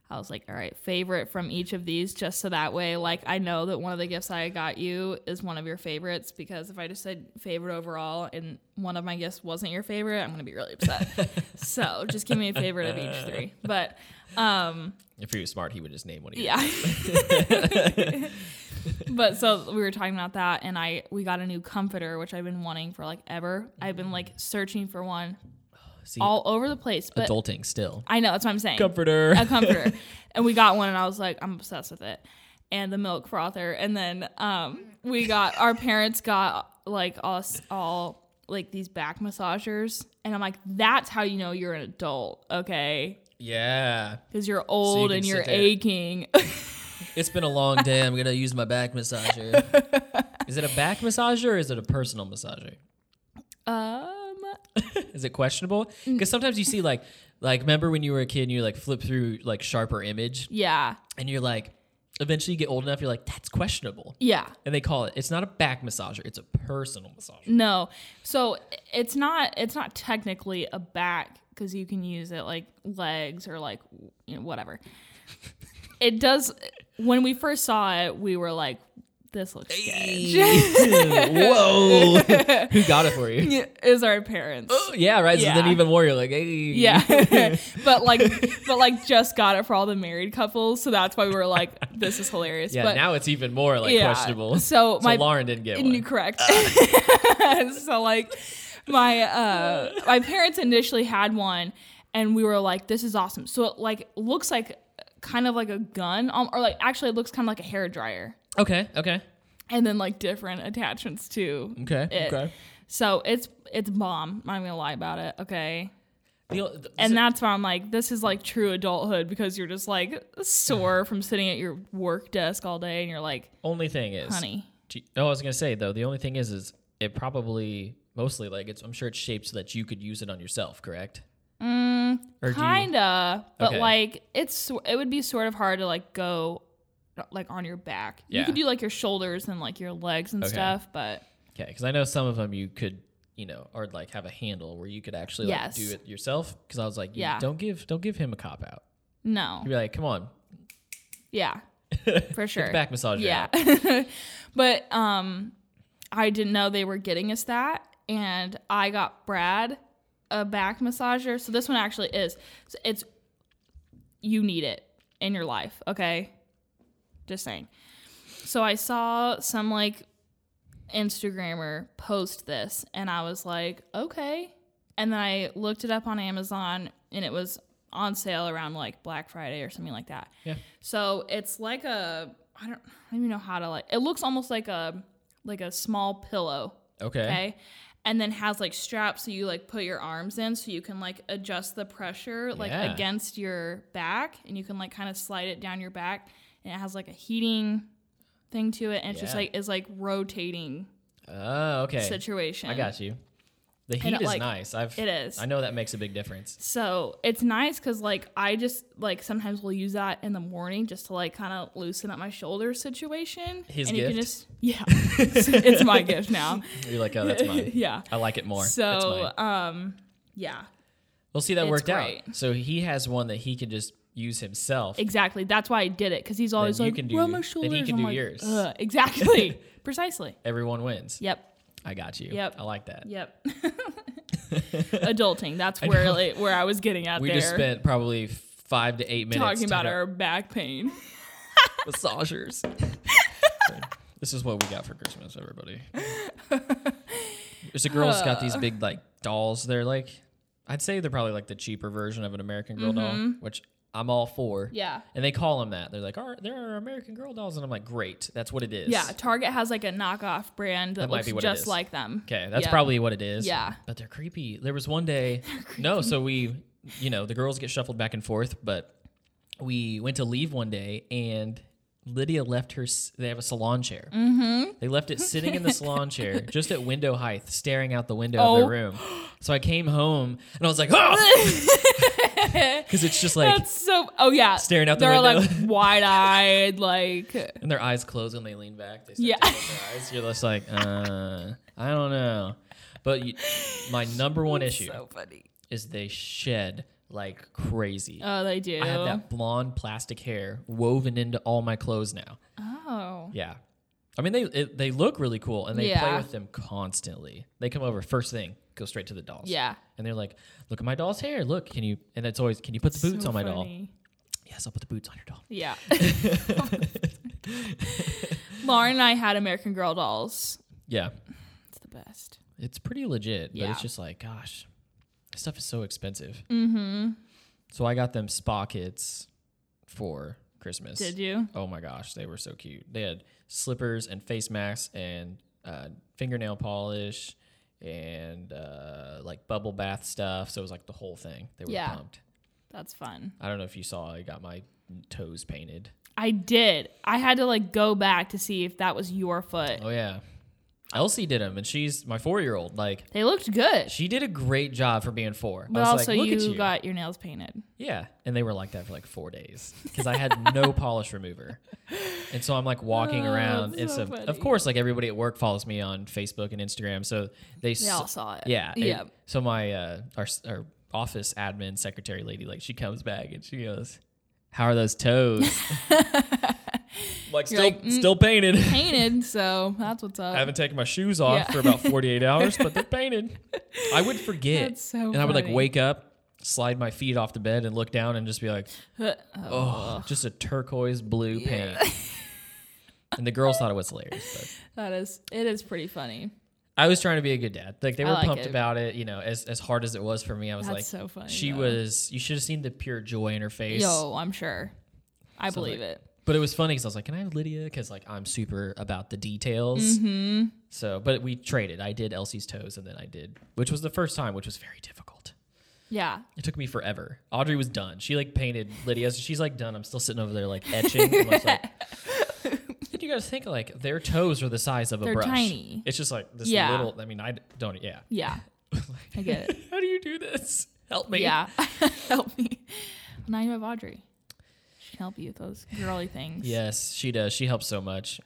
I was like, all right, favorite from each of these, just so that way, like I know that one of the gifts I got you is one of your favorites. Because if I just said favorite overall and one of my gifts wasn't your favorite, I'm gonna be really upset. [laughs] so just give me a favorite of each three. But um, if he was smart, he would just name one of you. yeah. [laughs] but so we were talking about that, and I we got a new comforter, which I've been wanting for like ever. I've been like searching for one See, all over the place, but adulting still. I know that's what I'm saying. Comforter. a comforter, and we got one, and I was like, I'm obsessed with it. And the milk frother, and then um, we got our parents got like us all like these back massagers, and I'm like, that's how you know you're an adult, okay? Yeah. Because you're old can and you're there. aching. [laughs] It's been a long day. I'm gonna use my back massager. [laughs] is it a back massager or is it a personal massager? Um. [laughs] Is it questionable? Because sometimes you see like, like remember when you were a kid and you like flip through like sharper image Yeah. and you're like, eventually you get old enough, you're like, that's questionable, Yeah. and they call it. It's not a back massager. It's a personal massager. No. So it's not it's not technically a back because you can use it like legs or like you know whatever. [laughs] It does when we first saw it, we were like, "This looks sketch." [laughs] Whoa! Who got it for you? Is our parents. Yeah, right. So then even more, you're like, hey. Yeah, [laughs] [laughs] but like, but like, just got it for all the married couples, so that's why we were like, "This is hilarious." Yeah, but now it's even more like Yeah. questionable. So my- Lauren didn't get And one. you correct. so like my uh my parents initially had one and we were like this is awesome. So it like looks like kind of like a gun um, or like actually it looks kind of like a hair dryer Okay, okay, and then like different attachments too. okay, It- okay. So it's it's bomb. I'm not gonna lie about it. Okay. The, the, And that's why I'm like, this is like true adulthood because you're just like sore from sitting at your work desk all day and you're like, only thing is, honey. Gee- Oh, I was gonna say though, the only thing is, is it probably mostly like it's. I'm sure it's shaped so that you could use it on yourself, correct? Mm, or do you- Kinda, but Okay. like it's it would be sort of hard to like go like on your back. You could do like your shoulders and like your legs and Okay. stuff, but Okay, because I know some of them you could, you know, or like have a handle where you could actually like Yes. do it yourself. Because I was like, Yeah. yeah, don't give, don't give him a cop out. no, You'd be like, come on, yeah, [laughs] for sure, back massager. yeah. [laughs] but um, I didn't know they were getting us that, and I got Brad a back massager. So this one actually is. So it's you need it in your life, okay? Just saying. So I saw some like Instagrammer post this, and I was like, okay. And then I looked it up on Amazon, and it was on sale around like Black Friday or something like that. Yeah. So it's like a I don't I don't even know how to like. It looks almost like a like a small pillow. Okay. Okay. And then has like straps so you like put your arms in so you can like adjust the pressure like Yeah. against your back and you can like kind of slide it down your back and it has like a heating thing to it and it's just Yeah. like is like rotating Oh, okay. situation. I got you. The heat it, is like- nice. I've. it is. I know that makes a big difference. So it's nice because like I just like sometimes will use that in the morning just to like kind of loosen up my shoulder situation. His and you can gift? just yeah, it's, [laughs] it's my gift now. [laughs] You're like, oh, that's mine. [laughs] yeah. I like it more. That's So mine. um, yeah, We'll see that it's worked great. out. So he has one that he can just use himself. exactly. That's why I did it because he's always you like, can do- "Rub my then shoulders." he can I'm do like, yours. "Ugh." [laughs] Exactly. Precisely. Everyone wins. Yep. I got you. Yep. I like that. Yep. [laughs] [laughs] Adulting. That's where like, where I was getting at We there. just spent probably five to eight minutes talking about our back pain. massagers. this is what we got for Christmas, everybody. There's a girl's got these uh. big like dolls. They're like, I'd say they're probably like the cheaper version of an American Girl doll, mm-hmm. which I'm all for. Yeah. And they call them that. They're like, "Are there are American Girl dolls?" And I'm like, "Great, that's what it is." Yeah, Target has like a knockoff brand that, That looks be just like them. Okay, that's Yeah. probably what it is. Yeah. But they're creepy. There was one day. [laughs] no, so we, you know, the girls get shuffled back and forth, but we went to leave one day and Lydia left her. They have a salon chair. Mm-hmm. They left it sitting in the [laughs] salon chair, just at window height, staring out the window of Oh. their room. So I came home and I was like, oh, [laughs] [laughs] because it's just like, That's so. Oh yeah, Staring out the They're window. like wide eyed, like [laughs] and their eyes close when they lean back. They start Yeah. their eyes. You're just like, uh, I don't know. But you, my number one issue so is they shed like crazy. Oh, they do. I have that blonde plastic hair woven into all my clothes now. Oh, Yeah. I mean, they it, they look really cool, and they play with them constantly. They come over first thing, go straight to the dolls. Yeah. and they're like, "Look at my doll's hair. Look, can you?" And it's always, "Can you put the boots So on my doll?" Yes, I'll put the boots on your doll. Yeah. [laughs] Lauren and I had American Girl dolls. Yeah, It's the best. it's pretty legit, but it's just like, gosh, this stuff is so expensive. Mm-hmm. So I got them spa kits for Christmas. Did you? Oh my gosh, they were so cute. They had slippers and face masks and uh, fingernail polish and uh, like bubble bath stuff. So it was like the whole thing. They were Yeah. pumped. That's fun. I don't know if you saw, I got my toes painted. I did. I had to like go back to see if that was your foot. Oh yeah, Elsie did them, and she's my four year old. Like They looked good. she did a great job for being four. But I was also, like, look you, at you. got your nails painted. Yeah, and they were like that for like four days because I had no [laughs] polish remover, and so I'm like walking Oh, around. that's And so so, funny. of course, like everybody at work follows me on Facebook and Instagram, so they They all saw it. Yeah, it- Yeah. So my uh, our our office admin secretary lady, like she comes back and she goes, "How are those toes?" [laughs] like You're still like, mm. still painted. [laughs] painted, so that's what's up. I haven't taken my shoes off Yeah. for about 48 [laughs] hours, but they're painted. I would forget. That's so and I would like wake up, slide my feet off the bed, and look down and just be like, [laughs] oh, just a turquoise blue paint. and the girls thought it was hilarious. But That is, it is pretty funny. I was trying to be a good dad. Like they were like pumped it. about it. You know, as as hard as it was for me, I was That's like, so funny, She though. was. You should have seen the pure joy in her face. Yo, I'm sure. I So, believe like, it. But it was funny because I was like, "Can I have Lydia?" Because like I'm super about the details. Mm-hmm. So, but we traded. I did Elsie's toes, and then I did, which was the first time, which was very difficult. Yeah. It took me forever. Audrey was done. She like painted Lydia's. She's like done. I'm still sitting over there like etching. I'm like, [laughs] Did you guys think like their toes are the size of a They're brush? tiny. It's just like this Yeah. little. I mean, I don't. Yeah. Yeah. [laughs] I get it. How do you do this? Help me. Yeah. [laughs] Help me. Now you have Audrey. Can help you with those girly things. Yes, she does. She helps so much.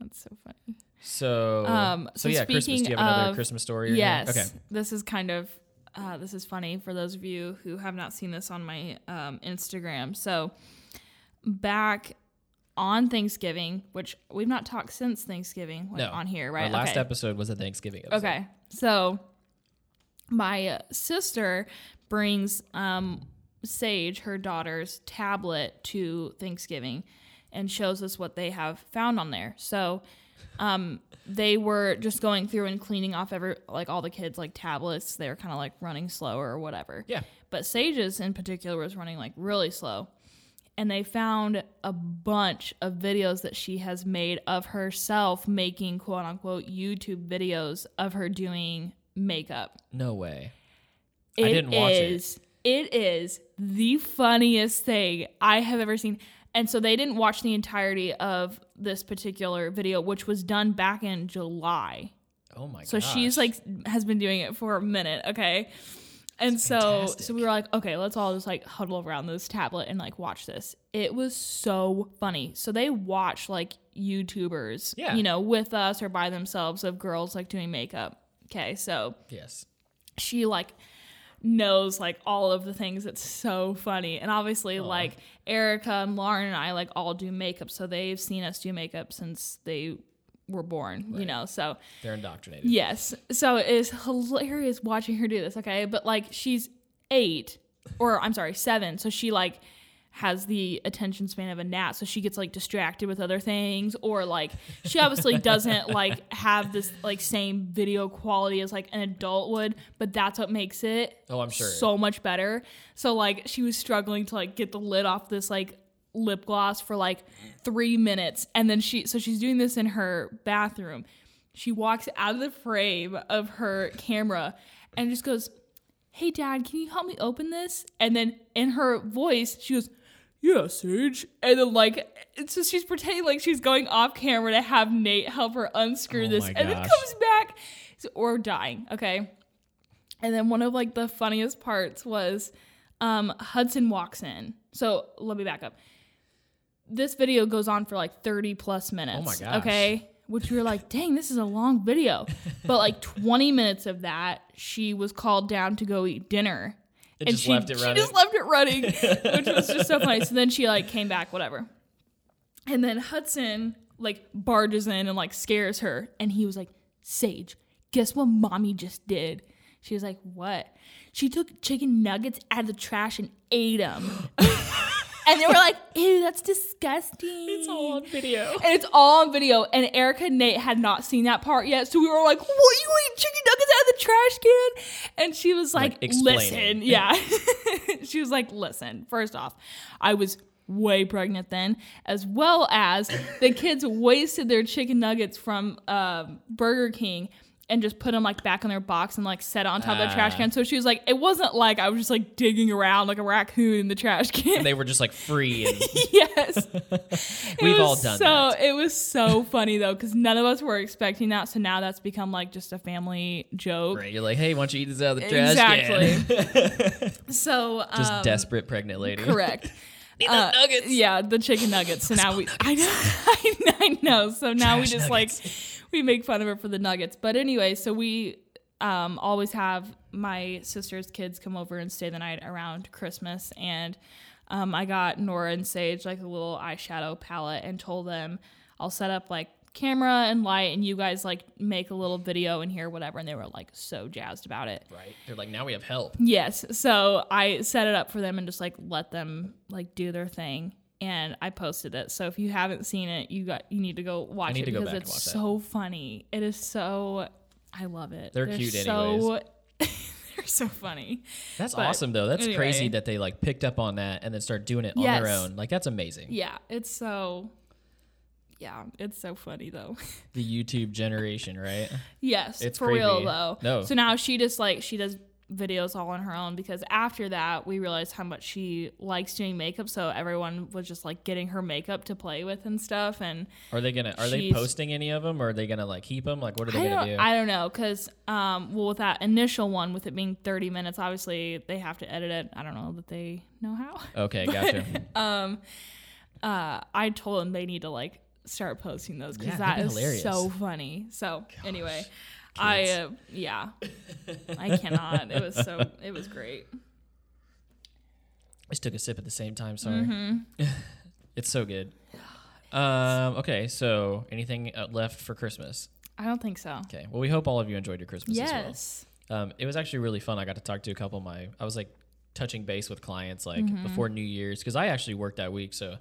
That's so funny. So, Um, so, so yeah, Christmas. Do you have another of- Christmas story? or Yes. Okay. This is kind of uh, this is funny for those of you who have not seen this on my um, Instagram. So back on Thanksgiving, which we've not talked since Thanksgiving like, No. on here, right? Our last okay. episode was a Thanksgiving episode. Okay. So my sister brings um, Sage, her daughter's tablet, to Thanksgiving and shows us what they have found on there. So um, they were just going through and cleaning off every, like all the kids' like tablets. They were kind of like running slower or whatever. Yeah. But Sage's in particular was running like really slow. And they found a bunch of videos that she has made of herself making quote unquote YouTube videos of her doing makeup. No way. It I didn't watch is- It is the funniest thing I have ever seen. And so they didn't watch the entirety of this particular video, which was done back in July. Oh my god. So she's like has been doing it for a minute, okay? And so fantastic. so we were like, okay, let's all just like huddle around this tablet and like watch this. It was so funny. So they watch like YouTubers, Yeah. you know, with us or by themselves of girls like doing makeup. Okay, so yes. she like knows like all of the things. It's so funny. And obviously like erica and lauren and i like all do makeup. So they've seen us do makeup since they were born you know? So They're indoctrinated. yes. So it's hilarious watching her do this okay? But like she's eight or i'm sorry seven. So she like has the attention span of a gnat so she gets like distracted with other things or like she obviously [laughs] doesn't like have this like same video quality as like an adult would but that's what makes it Oh, I'm sure. so much better. So like she was struggling to like get the lid off this like lip gloss for like three minutes and then she so she's doing this in her bathroom. She walks out of the frame of her camera and just goes hey dad can you help me open this? And then in her voice she goes yeah sage and then like so she's pretending like she's going off camera to have nate help her unscrew Oh this and then comes back or dying okay and then one of like the funniest parts was um, Hudson walks in. So let me back up. This video goes on for like 30 plus minutes. Oh my gosh. Okay. Which we were like, dang, this is a long video. [laughs] But like 20 minutes of that, she was called down to go eat dinner. It just she, left it she running. just left it running, [laughs] which was just so funny. So then she like came back, whatever. And then Hudson like barges in and like scares her. And he was like, Sage, guess what mommy just did? She was like, What? She took chicken nuggets out of the trash and ate them. [laughs] and they were like, Ew, that's disgusting. It's all on video. and it's all on video. And Erica and Nate had not seen that part yet. So we were like, What? You ate chicken nuggets out of the trash can? And she was like, Like. Listen. [laughs] Yeah. [laughs] she was like, Listen, first off, I was way pregnant then, as well as the kids wasted their chicken nuggets from um, Burger King. And just put them like back in their box and like set it on top of the trash Ah. can. So she was like, it wasn't like I was just like digging around like a raccoon in the trash can. they were just like free and [laughs] yes. [laughs] We've all done so, that. It was so funny though, because none of us were expecting that. So now that's become like just a family joke. right. You're like, hey, why don't you eat this out of the trash can? Exactly. [laughs] So just um, desperate pregnant lady. correct. Uh, nuggets. Yeah, the chicken nuggets. So now we, I know, I know, I know. So now we Trash just like we make fun of her for the nuggets. But anyway, so we um, always have my sister's kids come over and stay the night around Christmas, and um, I got Nora and Sage like a little eyeshadow palette and told them I'll set up like camera and light and you guys like make a little video in here, whatever. And they were like so jazzed about it. Right. They're like, now we have help. Yes. So I set it up for them and just like let them like do their thing. And I posted it. So if you haven't seen it, you got you need to go watch it go because it's so funny. It is so I love it. They're cute so, [laughs] they're so funny. That's But awesome though. That's crazy that they like picked up on that and then started doing it on their own. Like that's amazing. Yeah, it's so yeah, it's so funny though. The YouTube generation, right? [laughs] yes, It's for real though. No. So now she just like she does videos all on her own because after that we realized how much she likes doing makeup so everyone was just like getting her makeup to play with and stuff and Are they gonna? Are they posting any of them? Or are they gonna like keep them? Like, what are they I gonna don't. I don't know because um well with that initial one with it being 30 minutes obviously they have to edit it I don't know that they know how okay, [laughs] gotcha. um uh I told them they need to like start posting those because Yeah, that that'd is hilarious. so funny so anyway I uh, yeah I cannot it was so it was great I just took a sip at the same time. Sorry. Mm-hmm. [laughs] it's so good. Um. Okay. So, anything uh, left for Christmas? I don't think so Okay. Well, we hope all of you enjoyed your Christmas as well. yes Um, it was actually really fun. I got to talk to a couple of my. I was like touching base with clients like Mm-hmm. before New Year's because I actually worked that week, so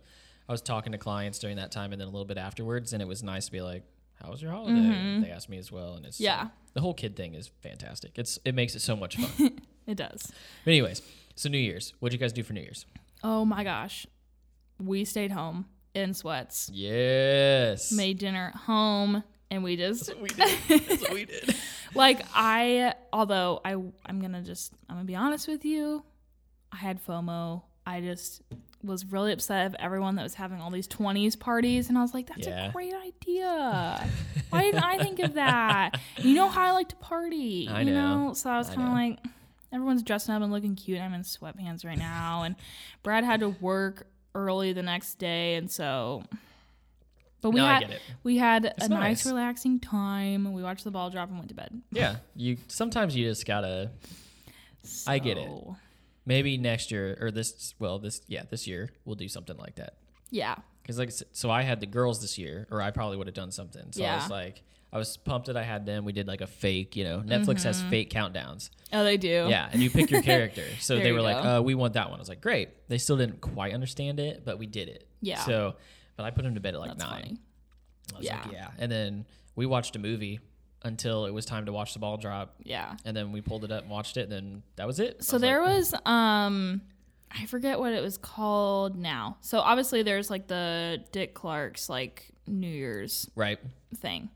I was talking to clients during that time and then a little bit afterwards, and it was nice to be like, "How was your holiday?" They asked me as well, and it's Mm-hmm. Yeah. the whole kid thing is fantastic. It's it makes it so much fun. [laughs] it does but anyways, so New Year's, what'd you guys do for New Year's? oh my gosh we stayed home in sweats Yes, made dinner at home and we just we did. That's what we [laughs] did. like I although I I'm gonna just I'm gonna be honest with you, I had FOMO. I just was really upset of everyone that was having all these 20s parties and I was like, that's Yeah. a great idea. [laughs] Why didn't I think of that? You know how I like to party. I you know. know? So I was kinda like everyone's dressing up and looking cute. I'm in sweatpants right now and Brad had to work early the next day and so but we No, had get it. we had It's a nice. nice relaxing time. We watched the ball drop and went to bed. Yeah, you sometimes you just gotta I get it. Maybe next year or this well this yeah this year we'll do something like that Yeah. because like so I had the girls this year or I probably would have done something so I was like I was pumped that I had them we did like a fake you know Netflix has Mm-hmm. fake countdowns Oh, they do. yeah and you pick your [laughs] character so they were like uh, we want that one I was like great they still didn't quite understand it but we did it Yeah. so but I put them to bed at like That's nine funny. I was Yeah. like yeah and then we watched a movie until it was time to watch the ball drop Yeah. and then we pulled it up and watched it and then that was it So was there like, was um I forget what it was called now. So obviously there's like the Dick Clark's like New Year's right thing.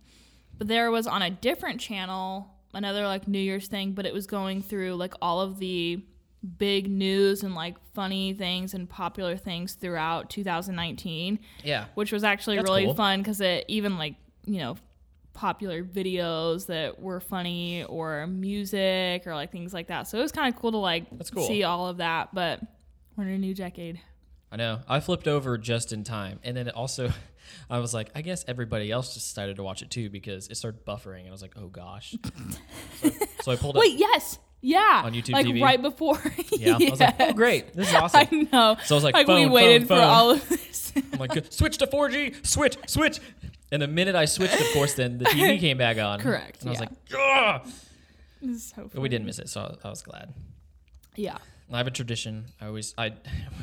But there was on a different channel another like New Year's thing, but it was going through like all of the big news and like funny things and popular things throughout 2019. yeah which was actually That's really cool. fun because it even like you know popular videos that were funny or music or like things like that so it was kind of cool to like cool. see all of that but we're in a new decade I know. I flipped over just in time, and then it also, [laughs] I was like, I guess everybody else just decided to watch it too because it started buffering, and I was like, oh gosh. [laughs] so, so I pulled it. wait yes yeah On YouTube like TV? right before [laughs] Yeah, I was like, oh great, this is awesome. I know. So I was like, we phone, waited phone, for all of this. [laughs] I'm like, switch to 4G, switch, switch. And the minute I switched, of course, then the TV [laughs] came back on. Correct, And I was yeah. like, Ugh! This is so but we didn't miss it, so I was glad. Yeah. I have a tradition. I always, I,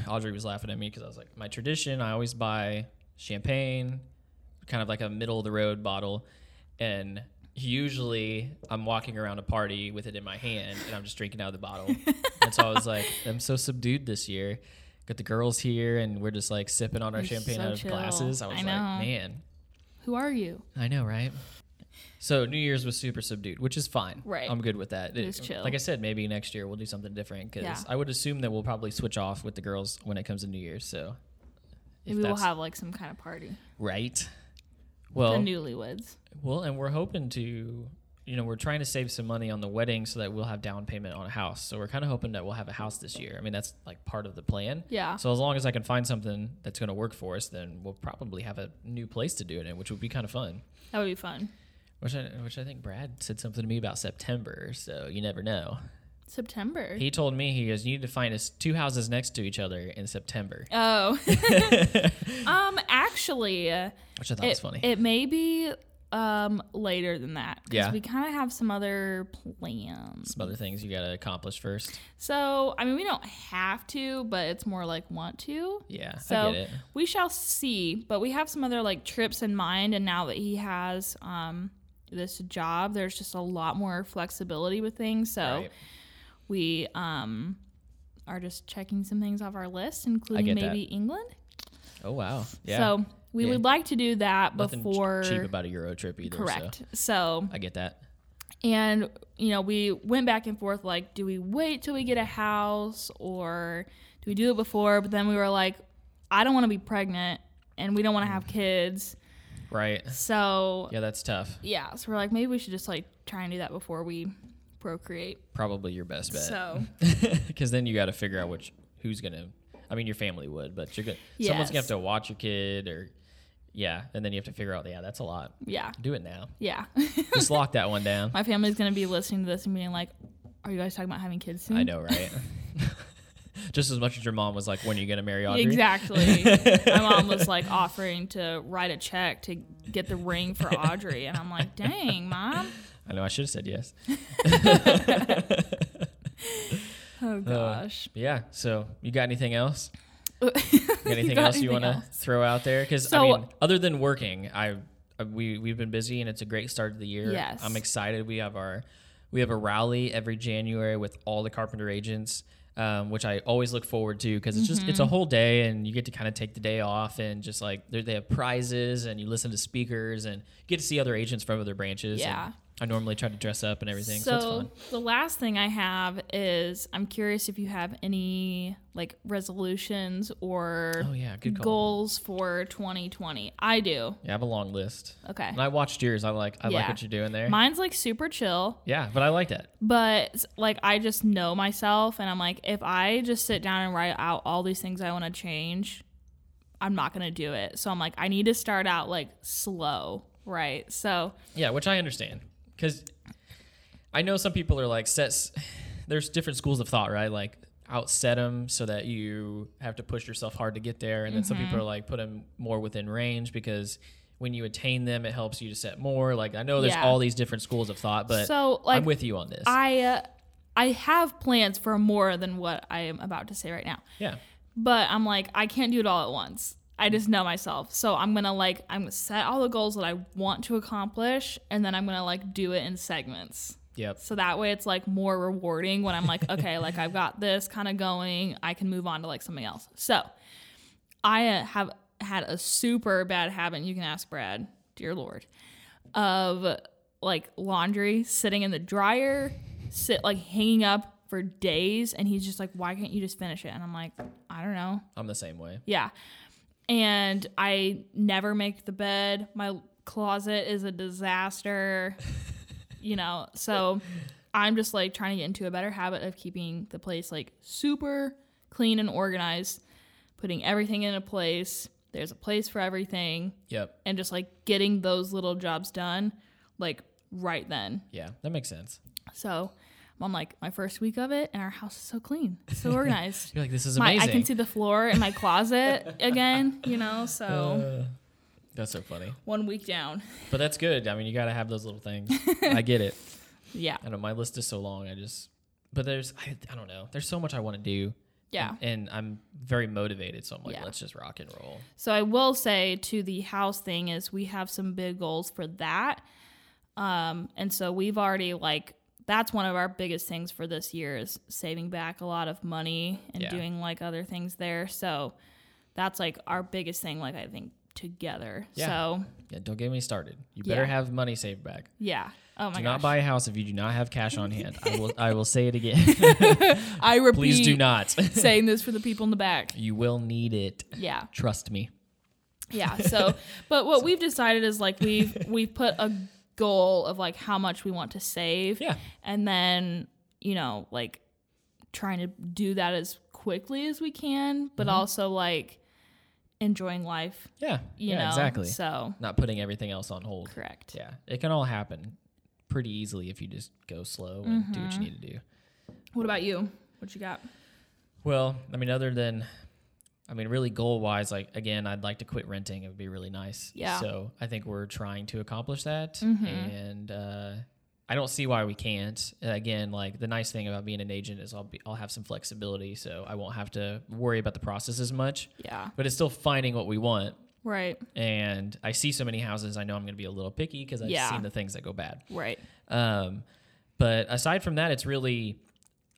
Audrey was laughing at me because I was like, my tradition. I always buy champagne, kind of like a middle of the road bottle, and usually I'm walking around a party with it in my hand and I'm just drinking out of the bottle. [laughs] and so I was like, I'm so subdued this year. Got the girls here and we're just like sipping on our You're champagne so out of chill. glasses. I I was like, man, Who are you? I know, right? So New Year's was super subdued, which is fine. Right. I'm good with that. It is chill. Like I said, maybe next year we'll do something different because Yeah. I would assume that we'll probably switch off with the girls when it comes to New Year's. So Maybe we'll have like some kind of party. right. The Well, newlyweds. well, and we're hoping to, you know, we're trying to save some money on the wedding so that we'll have down payment on a house. So we're kind of hoping that we'll have a house this year. I mean, that's like part of the plan. Yeah. So as long as I can find something that's going to work for us, then we'll probably have a new place to do it in, which would be kind of fun. That would be fun. Which I, which I think Brad said something to me about September, so you never know. September. He told me he goes, you need to find us two houses next to each other in September, oh. [laughs] um actually which I thought it, was funny. it may be um later than that 'cause Yeah. we kind of have some other plans. Some other things you got to accomplish first. So, I mean, we don't have to, but it's more like want to. Yeah, So I get it. we shall see. But we have some other like trips in mind, and now that he has um, this job, there's just a lot more flexibility with things. So Right. We um, are just checking some things off our list, including maybe England. Oh wow. Yeah. So we Yeah. would like to do that Nothing before. cheap about a Euro trip either. correct. So so I get that. and you know, we went back and forth like, do we wait till we get a house or do we do it before? But then we were like, I don't want to be pregnant and we don't want to have kids. Right. So Yeah, that's tough. yeah, so we're like, maybe we should just like try and do that before we procreate. Probably your best bet. So [laughs] because then you got to figure out which who's gonna. I mean, your family would, but you're gonna. Someone's gonna have to watch your kid, or yeah, and then you have to figure out. Yeah, that's a lot. yeah, Do it now. yeah. [laughs] Just lock that one down. My family's gonna be listening to this and being like, "Are you guys talking about having kids soon?" I know, right? [laughs] Just as much as your mom was like, "When are you gonna marry Audrey?" Exactly. My mom was like offering to write a check to get the ring for Audrey, and I'm like, "Dang, mom." I know. I should have said yes. Oh gosh. But yeah. So you got anything else? [laughs] Got anything got else you want to throw out there? Because I mean, other than working, I, I we we've been busy and it's a great start to the year. Yes. I'm excited. We have our we have a rally every January with all the Carpenter agents. Um, which I always look forward to because it's just it's Mm-hmm. a whole day and you get to kind of take the day off and just like they're- have prizes and you listen to speakers and you get to see other agents from other branches. Yeah. I normally try to dress up and everything, so, it's fun. the last thing I have is I'm curious if you have any like resolutions or Oh yeah, goals for 2020. I do. Yeah, I have a long list. Okay. And I watched yours. I like I like what you're doing there. Mine's like super chill, yeah, but I like that. but like I just know myself and I'm like if I just sit down and write out all these things I want to change, I'm not going to do it. So I'm like I need to start out like slow, right? So Yeah, which I understand because I know some people are like sets. [sighs] There's different schools of thought, right? Like outset them so that you have to push yourself hard to get there, and then some Mm-hmm. people are like put them more within range because when you attain them, it helps you to set more. Like I know there's Yeah. all these different schools of thought, but so like I'm with you on this. I uh, I have plans for more than what I am about to say right now. yeah, But I'm like, I can't do it all at once. I just know myself. So I'm gonna like I'm gonna set all the goals that I want to accomplish and then I'm gonna like do it in segments. yep, So that way it's like more rewarding when I'm like, [laughs] okay, like I've got this kind of going, I can move on to like something else. So I uh, have had a super bad habit, you can ask Brad, dear Lord, of like laundry sitting in the dryer, sit like hanging up for days, and he's just like, why can't you just finish it? And I'm like, I don't know. I'm the same way. Yeah. And I never make the bed. My closet is a disaster. you know, so I'm just like trying to get into a better habit of keeping the place like super clean and organized, putting everything in a place. There's a place for everything Yep, and just like getting those little jobs done like right then. yeah, that makes sense. So I'm like my first week of it and our house is so clean, so [laughs] organized. You're like this is my, amazing. I can see the floor in my closet [laughs] again, you know, so Uh, that's so funny, one week down. but that's good. I mean, you got to have those little things. [laughs] I get it. Yeah. I know my list is so long. I just, but there's, I, I don't know. There's so much I want to do. Yeah. And, and I'm very motivated. So I'm like, Yeah. let's just rock and roll. So I will say to the house thing is we have some big goals for that. Um, and so we've already like that's one of our biggest things for this year is saving back a lot of money and Yeah. doing like other things there. So that's like our biggest thing, like I think together. Yeah. So Yeah. Don't get me started. You better Yeah. have money saved back. yeah. Oh my do gosh. not buy a house if you do not have cash on hand. I will, I will say it again. [laughs] I repeat Please do not. [laughs] saying this for the people in the back. you will need it. Yeah. Trust me. Yeah. So, but what [laughs] we've decided is like we've we've put a goal of like how much we want to save. Yeah. And then, you know, like trying to do that as quickly as we can, but Mm-hmm. also like enjoying life, Yeah. you yeah, know. exactly. So, Not putting everything else on hold. correct. Yeah. It can all happen pretty easily if you just go slow and do what Mm-hmm. you need to do. What about you? What you got? Well, I mean, other than, I mean, really goal wise, like again, I'd like to quit renting. It would be really nice. Yeah. So I think we're trying to accomplish that, Mhm. and uh, I don't see why we can't. Again, like the nice thing about being an agent is I'll be I'll have some flexibility, so I won't have to worry about the process as much. Yeah. But it's still finding what we want. Right. And I see so many houses, I know I'm going to be a little picky because I've Yeah. seen the things that go bad. Right. Um, but aside from that, it's really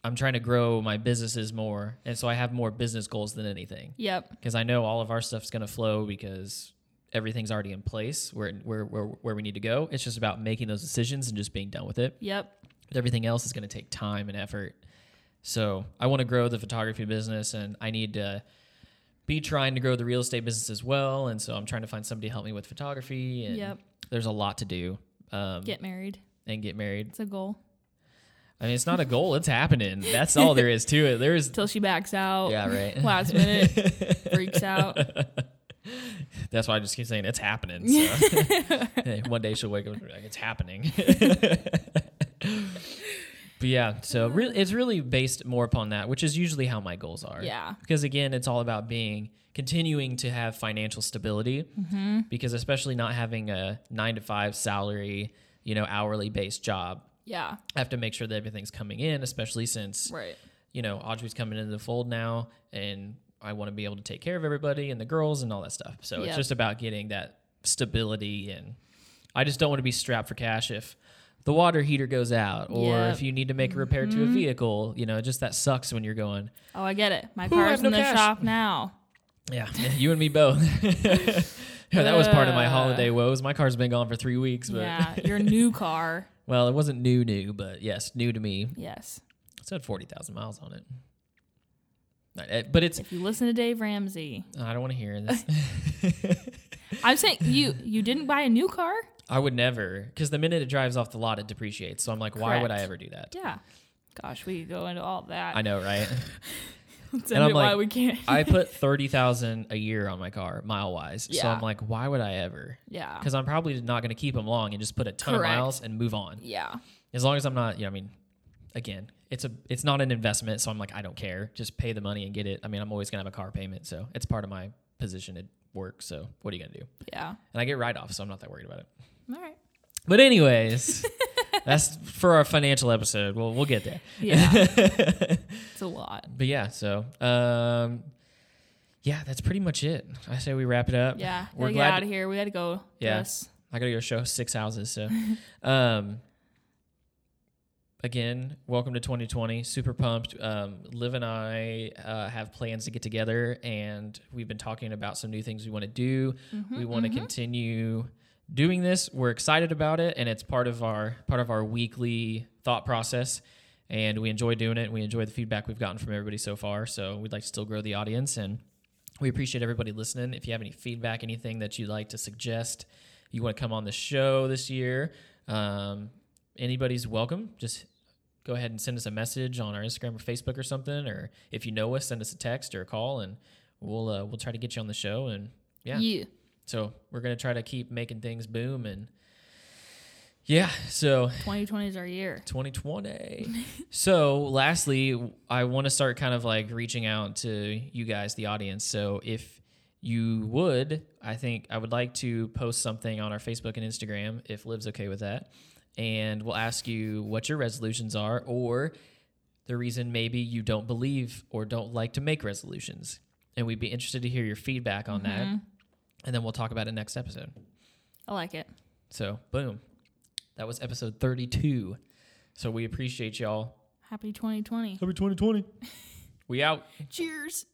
I'm trying to grow my businesses more, and so I have more business goals than anything Yep. because I know all of our stuff's going to flow because everything's already in place where, where where where we need to go. It's just about making those decisions and just being done with it. Yep. But everything else is going to take time and effort. So I want to grow the photography business, and I need to be trying to grow the real estate business as well. And so I'm trying to find somebody to help me with photography. And Yep. there's a lot to do. Um, Get married. and get married. It's a goal. I mean, it's not a goal; it's happening. That's all there is to it. There's, [laughs] Till she backs out. yeah, right. [laughs] Last minute. [laughs] freaks out. That's why I just keep saying it's happening. So. One day she'll wake up and be like, it's happening. but yeah, so really, it's really based more upon that, which is usually how my goals are. Yeah. Because again, it's all about being continuing to have financial stability. Mm-hmm. Because especially not having a nine to five salary, you know, hourly based job, Yeah. I have to make sure that everything's coming in, especially since Right. you know, Audrey's coming into the fold now, and I want to be able to take care of everybody and the girls and all that stuff. So Yep. it's just about getting that stability, and I just don't want to be strapped for cash if the water heater goes out or Yep. if you need to make a repair to a Mm-hmm. vehicle. You know, just that sucks when you're going, Oh, I get it. My car's no in the cash. shop now. [laughs] yeah, [laughs] you and me both. [laughs] Yeah, that was part of my Uh. holiday woes. My car's been gone for three weeks, but Yeah. Your new car. Well, it wasn't new, new, but yes, new to me. Yes. It said forty thousand miles on it. Eh, But it's If you listen to Dave Ramsey, I don't want to hear this. [laughs] I'm saying you you didn't buy a new car. I would never, because the minute it drives off the lot, it depreciates. So I'm like, why would I ever do that? Yeah. Gosh, we could go into all that. I know, right? [laughs] [laughs] And I'm why like, we can't. I put [laughs] thirty thousand a year on my car, mile wise. So I'm like, why would I ever? yeah. Because I'm probably not going to keep them long and just put a ton Correct. of miles and move on. Yeah. As long as I'm not, you know, I mean, again, it's a, it's not an investment. So I'm like, I don't care. Just pay the money and get it. I mean, I'm always gonna have a car payment, so it's part of my position at work. So what are you gonna do? Yeah. And I get write off, so I'm not that worried about it. All right. But anyways, [laughs] that's for our financial episode. We'll we'll get there. [laughs] Yeah. [laughs] it's a lot. But yeah, so um, yeah, that's pretty much it. I say we wrap it up. Yeah. we're get glad. out of here. We got to go. Yeah. Yes. I gotta go show six houses. So, [laughs] um, again, welcome to 2020. Super pumped. Um, Liv and I uh, have plans to get together, and we've been talking about some new things we want to do. Mm-hmm, we want to continue doing this. We're excited about it, and it's part of our part of our weekly thought process. And we enjoy doing it. We enjoy the feedback we've gotten from everybody so far. So we'd like to still grow the audience, and we appreciate everybody listening. If you have any feedback, anything that you'd like to suggest, you want to come on the show this year, um, anybody's welcome. Just go ahead and send us a message on our Instagram or Facebook or something, or if you know us, send us a text or a call, and we'll uh, we'll try to get you on the show. And yeah, Yeah. So we're gonna try to keep making things boom and yeah. So 2020 is our year. 2020. [laughs] so, lastly, I want to start kind of like reaching out to you guys, the audience. So, if you would, I think I would like to post something on our Facebook and Instagram if Liv's okay with that. And we'll ask you what your resolutions are or the reason maybe you don't believe or don't like to make resolutions. And we'd be interested to hear your feedback on that. Mm-hmm. And then we'll talk about it next episode. I like it. So, boom. That was episode 32. So, we appreciate y'all. Happy 2020. Happy 2020. we out. Cheers.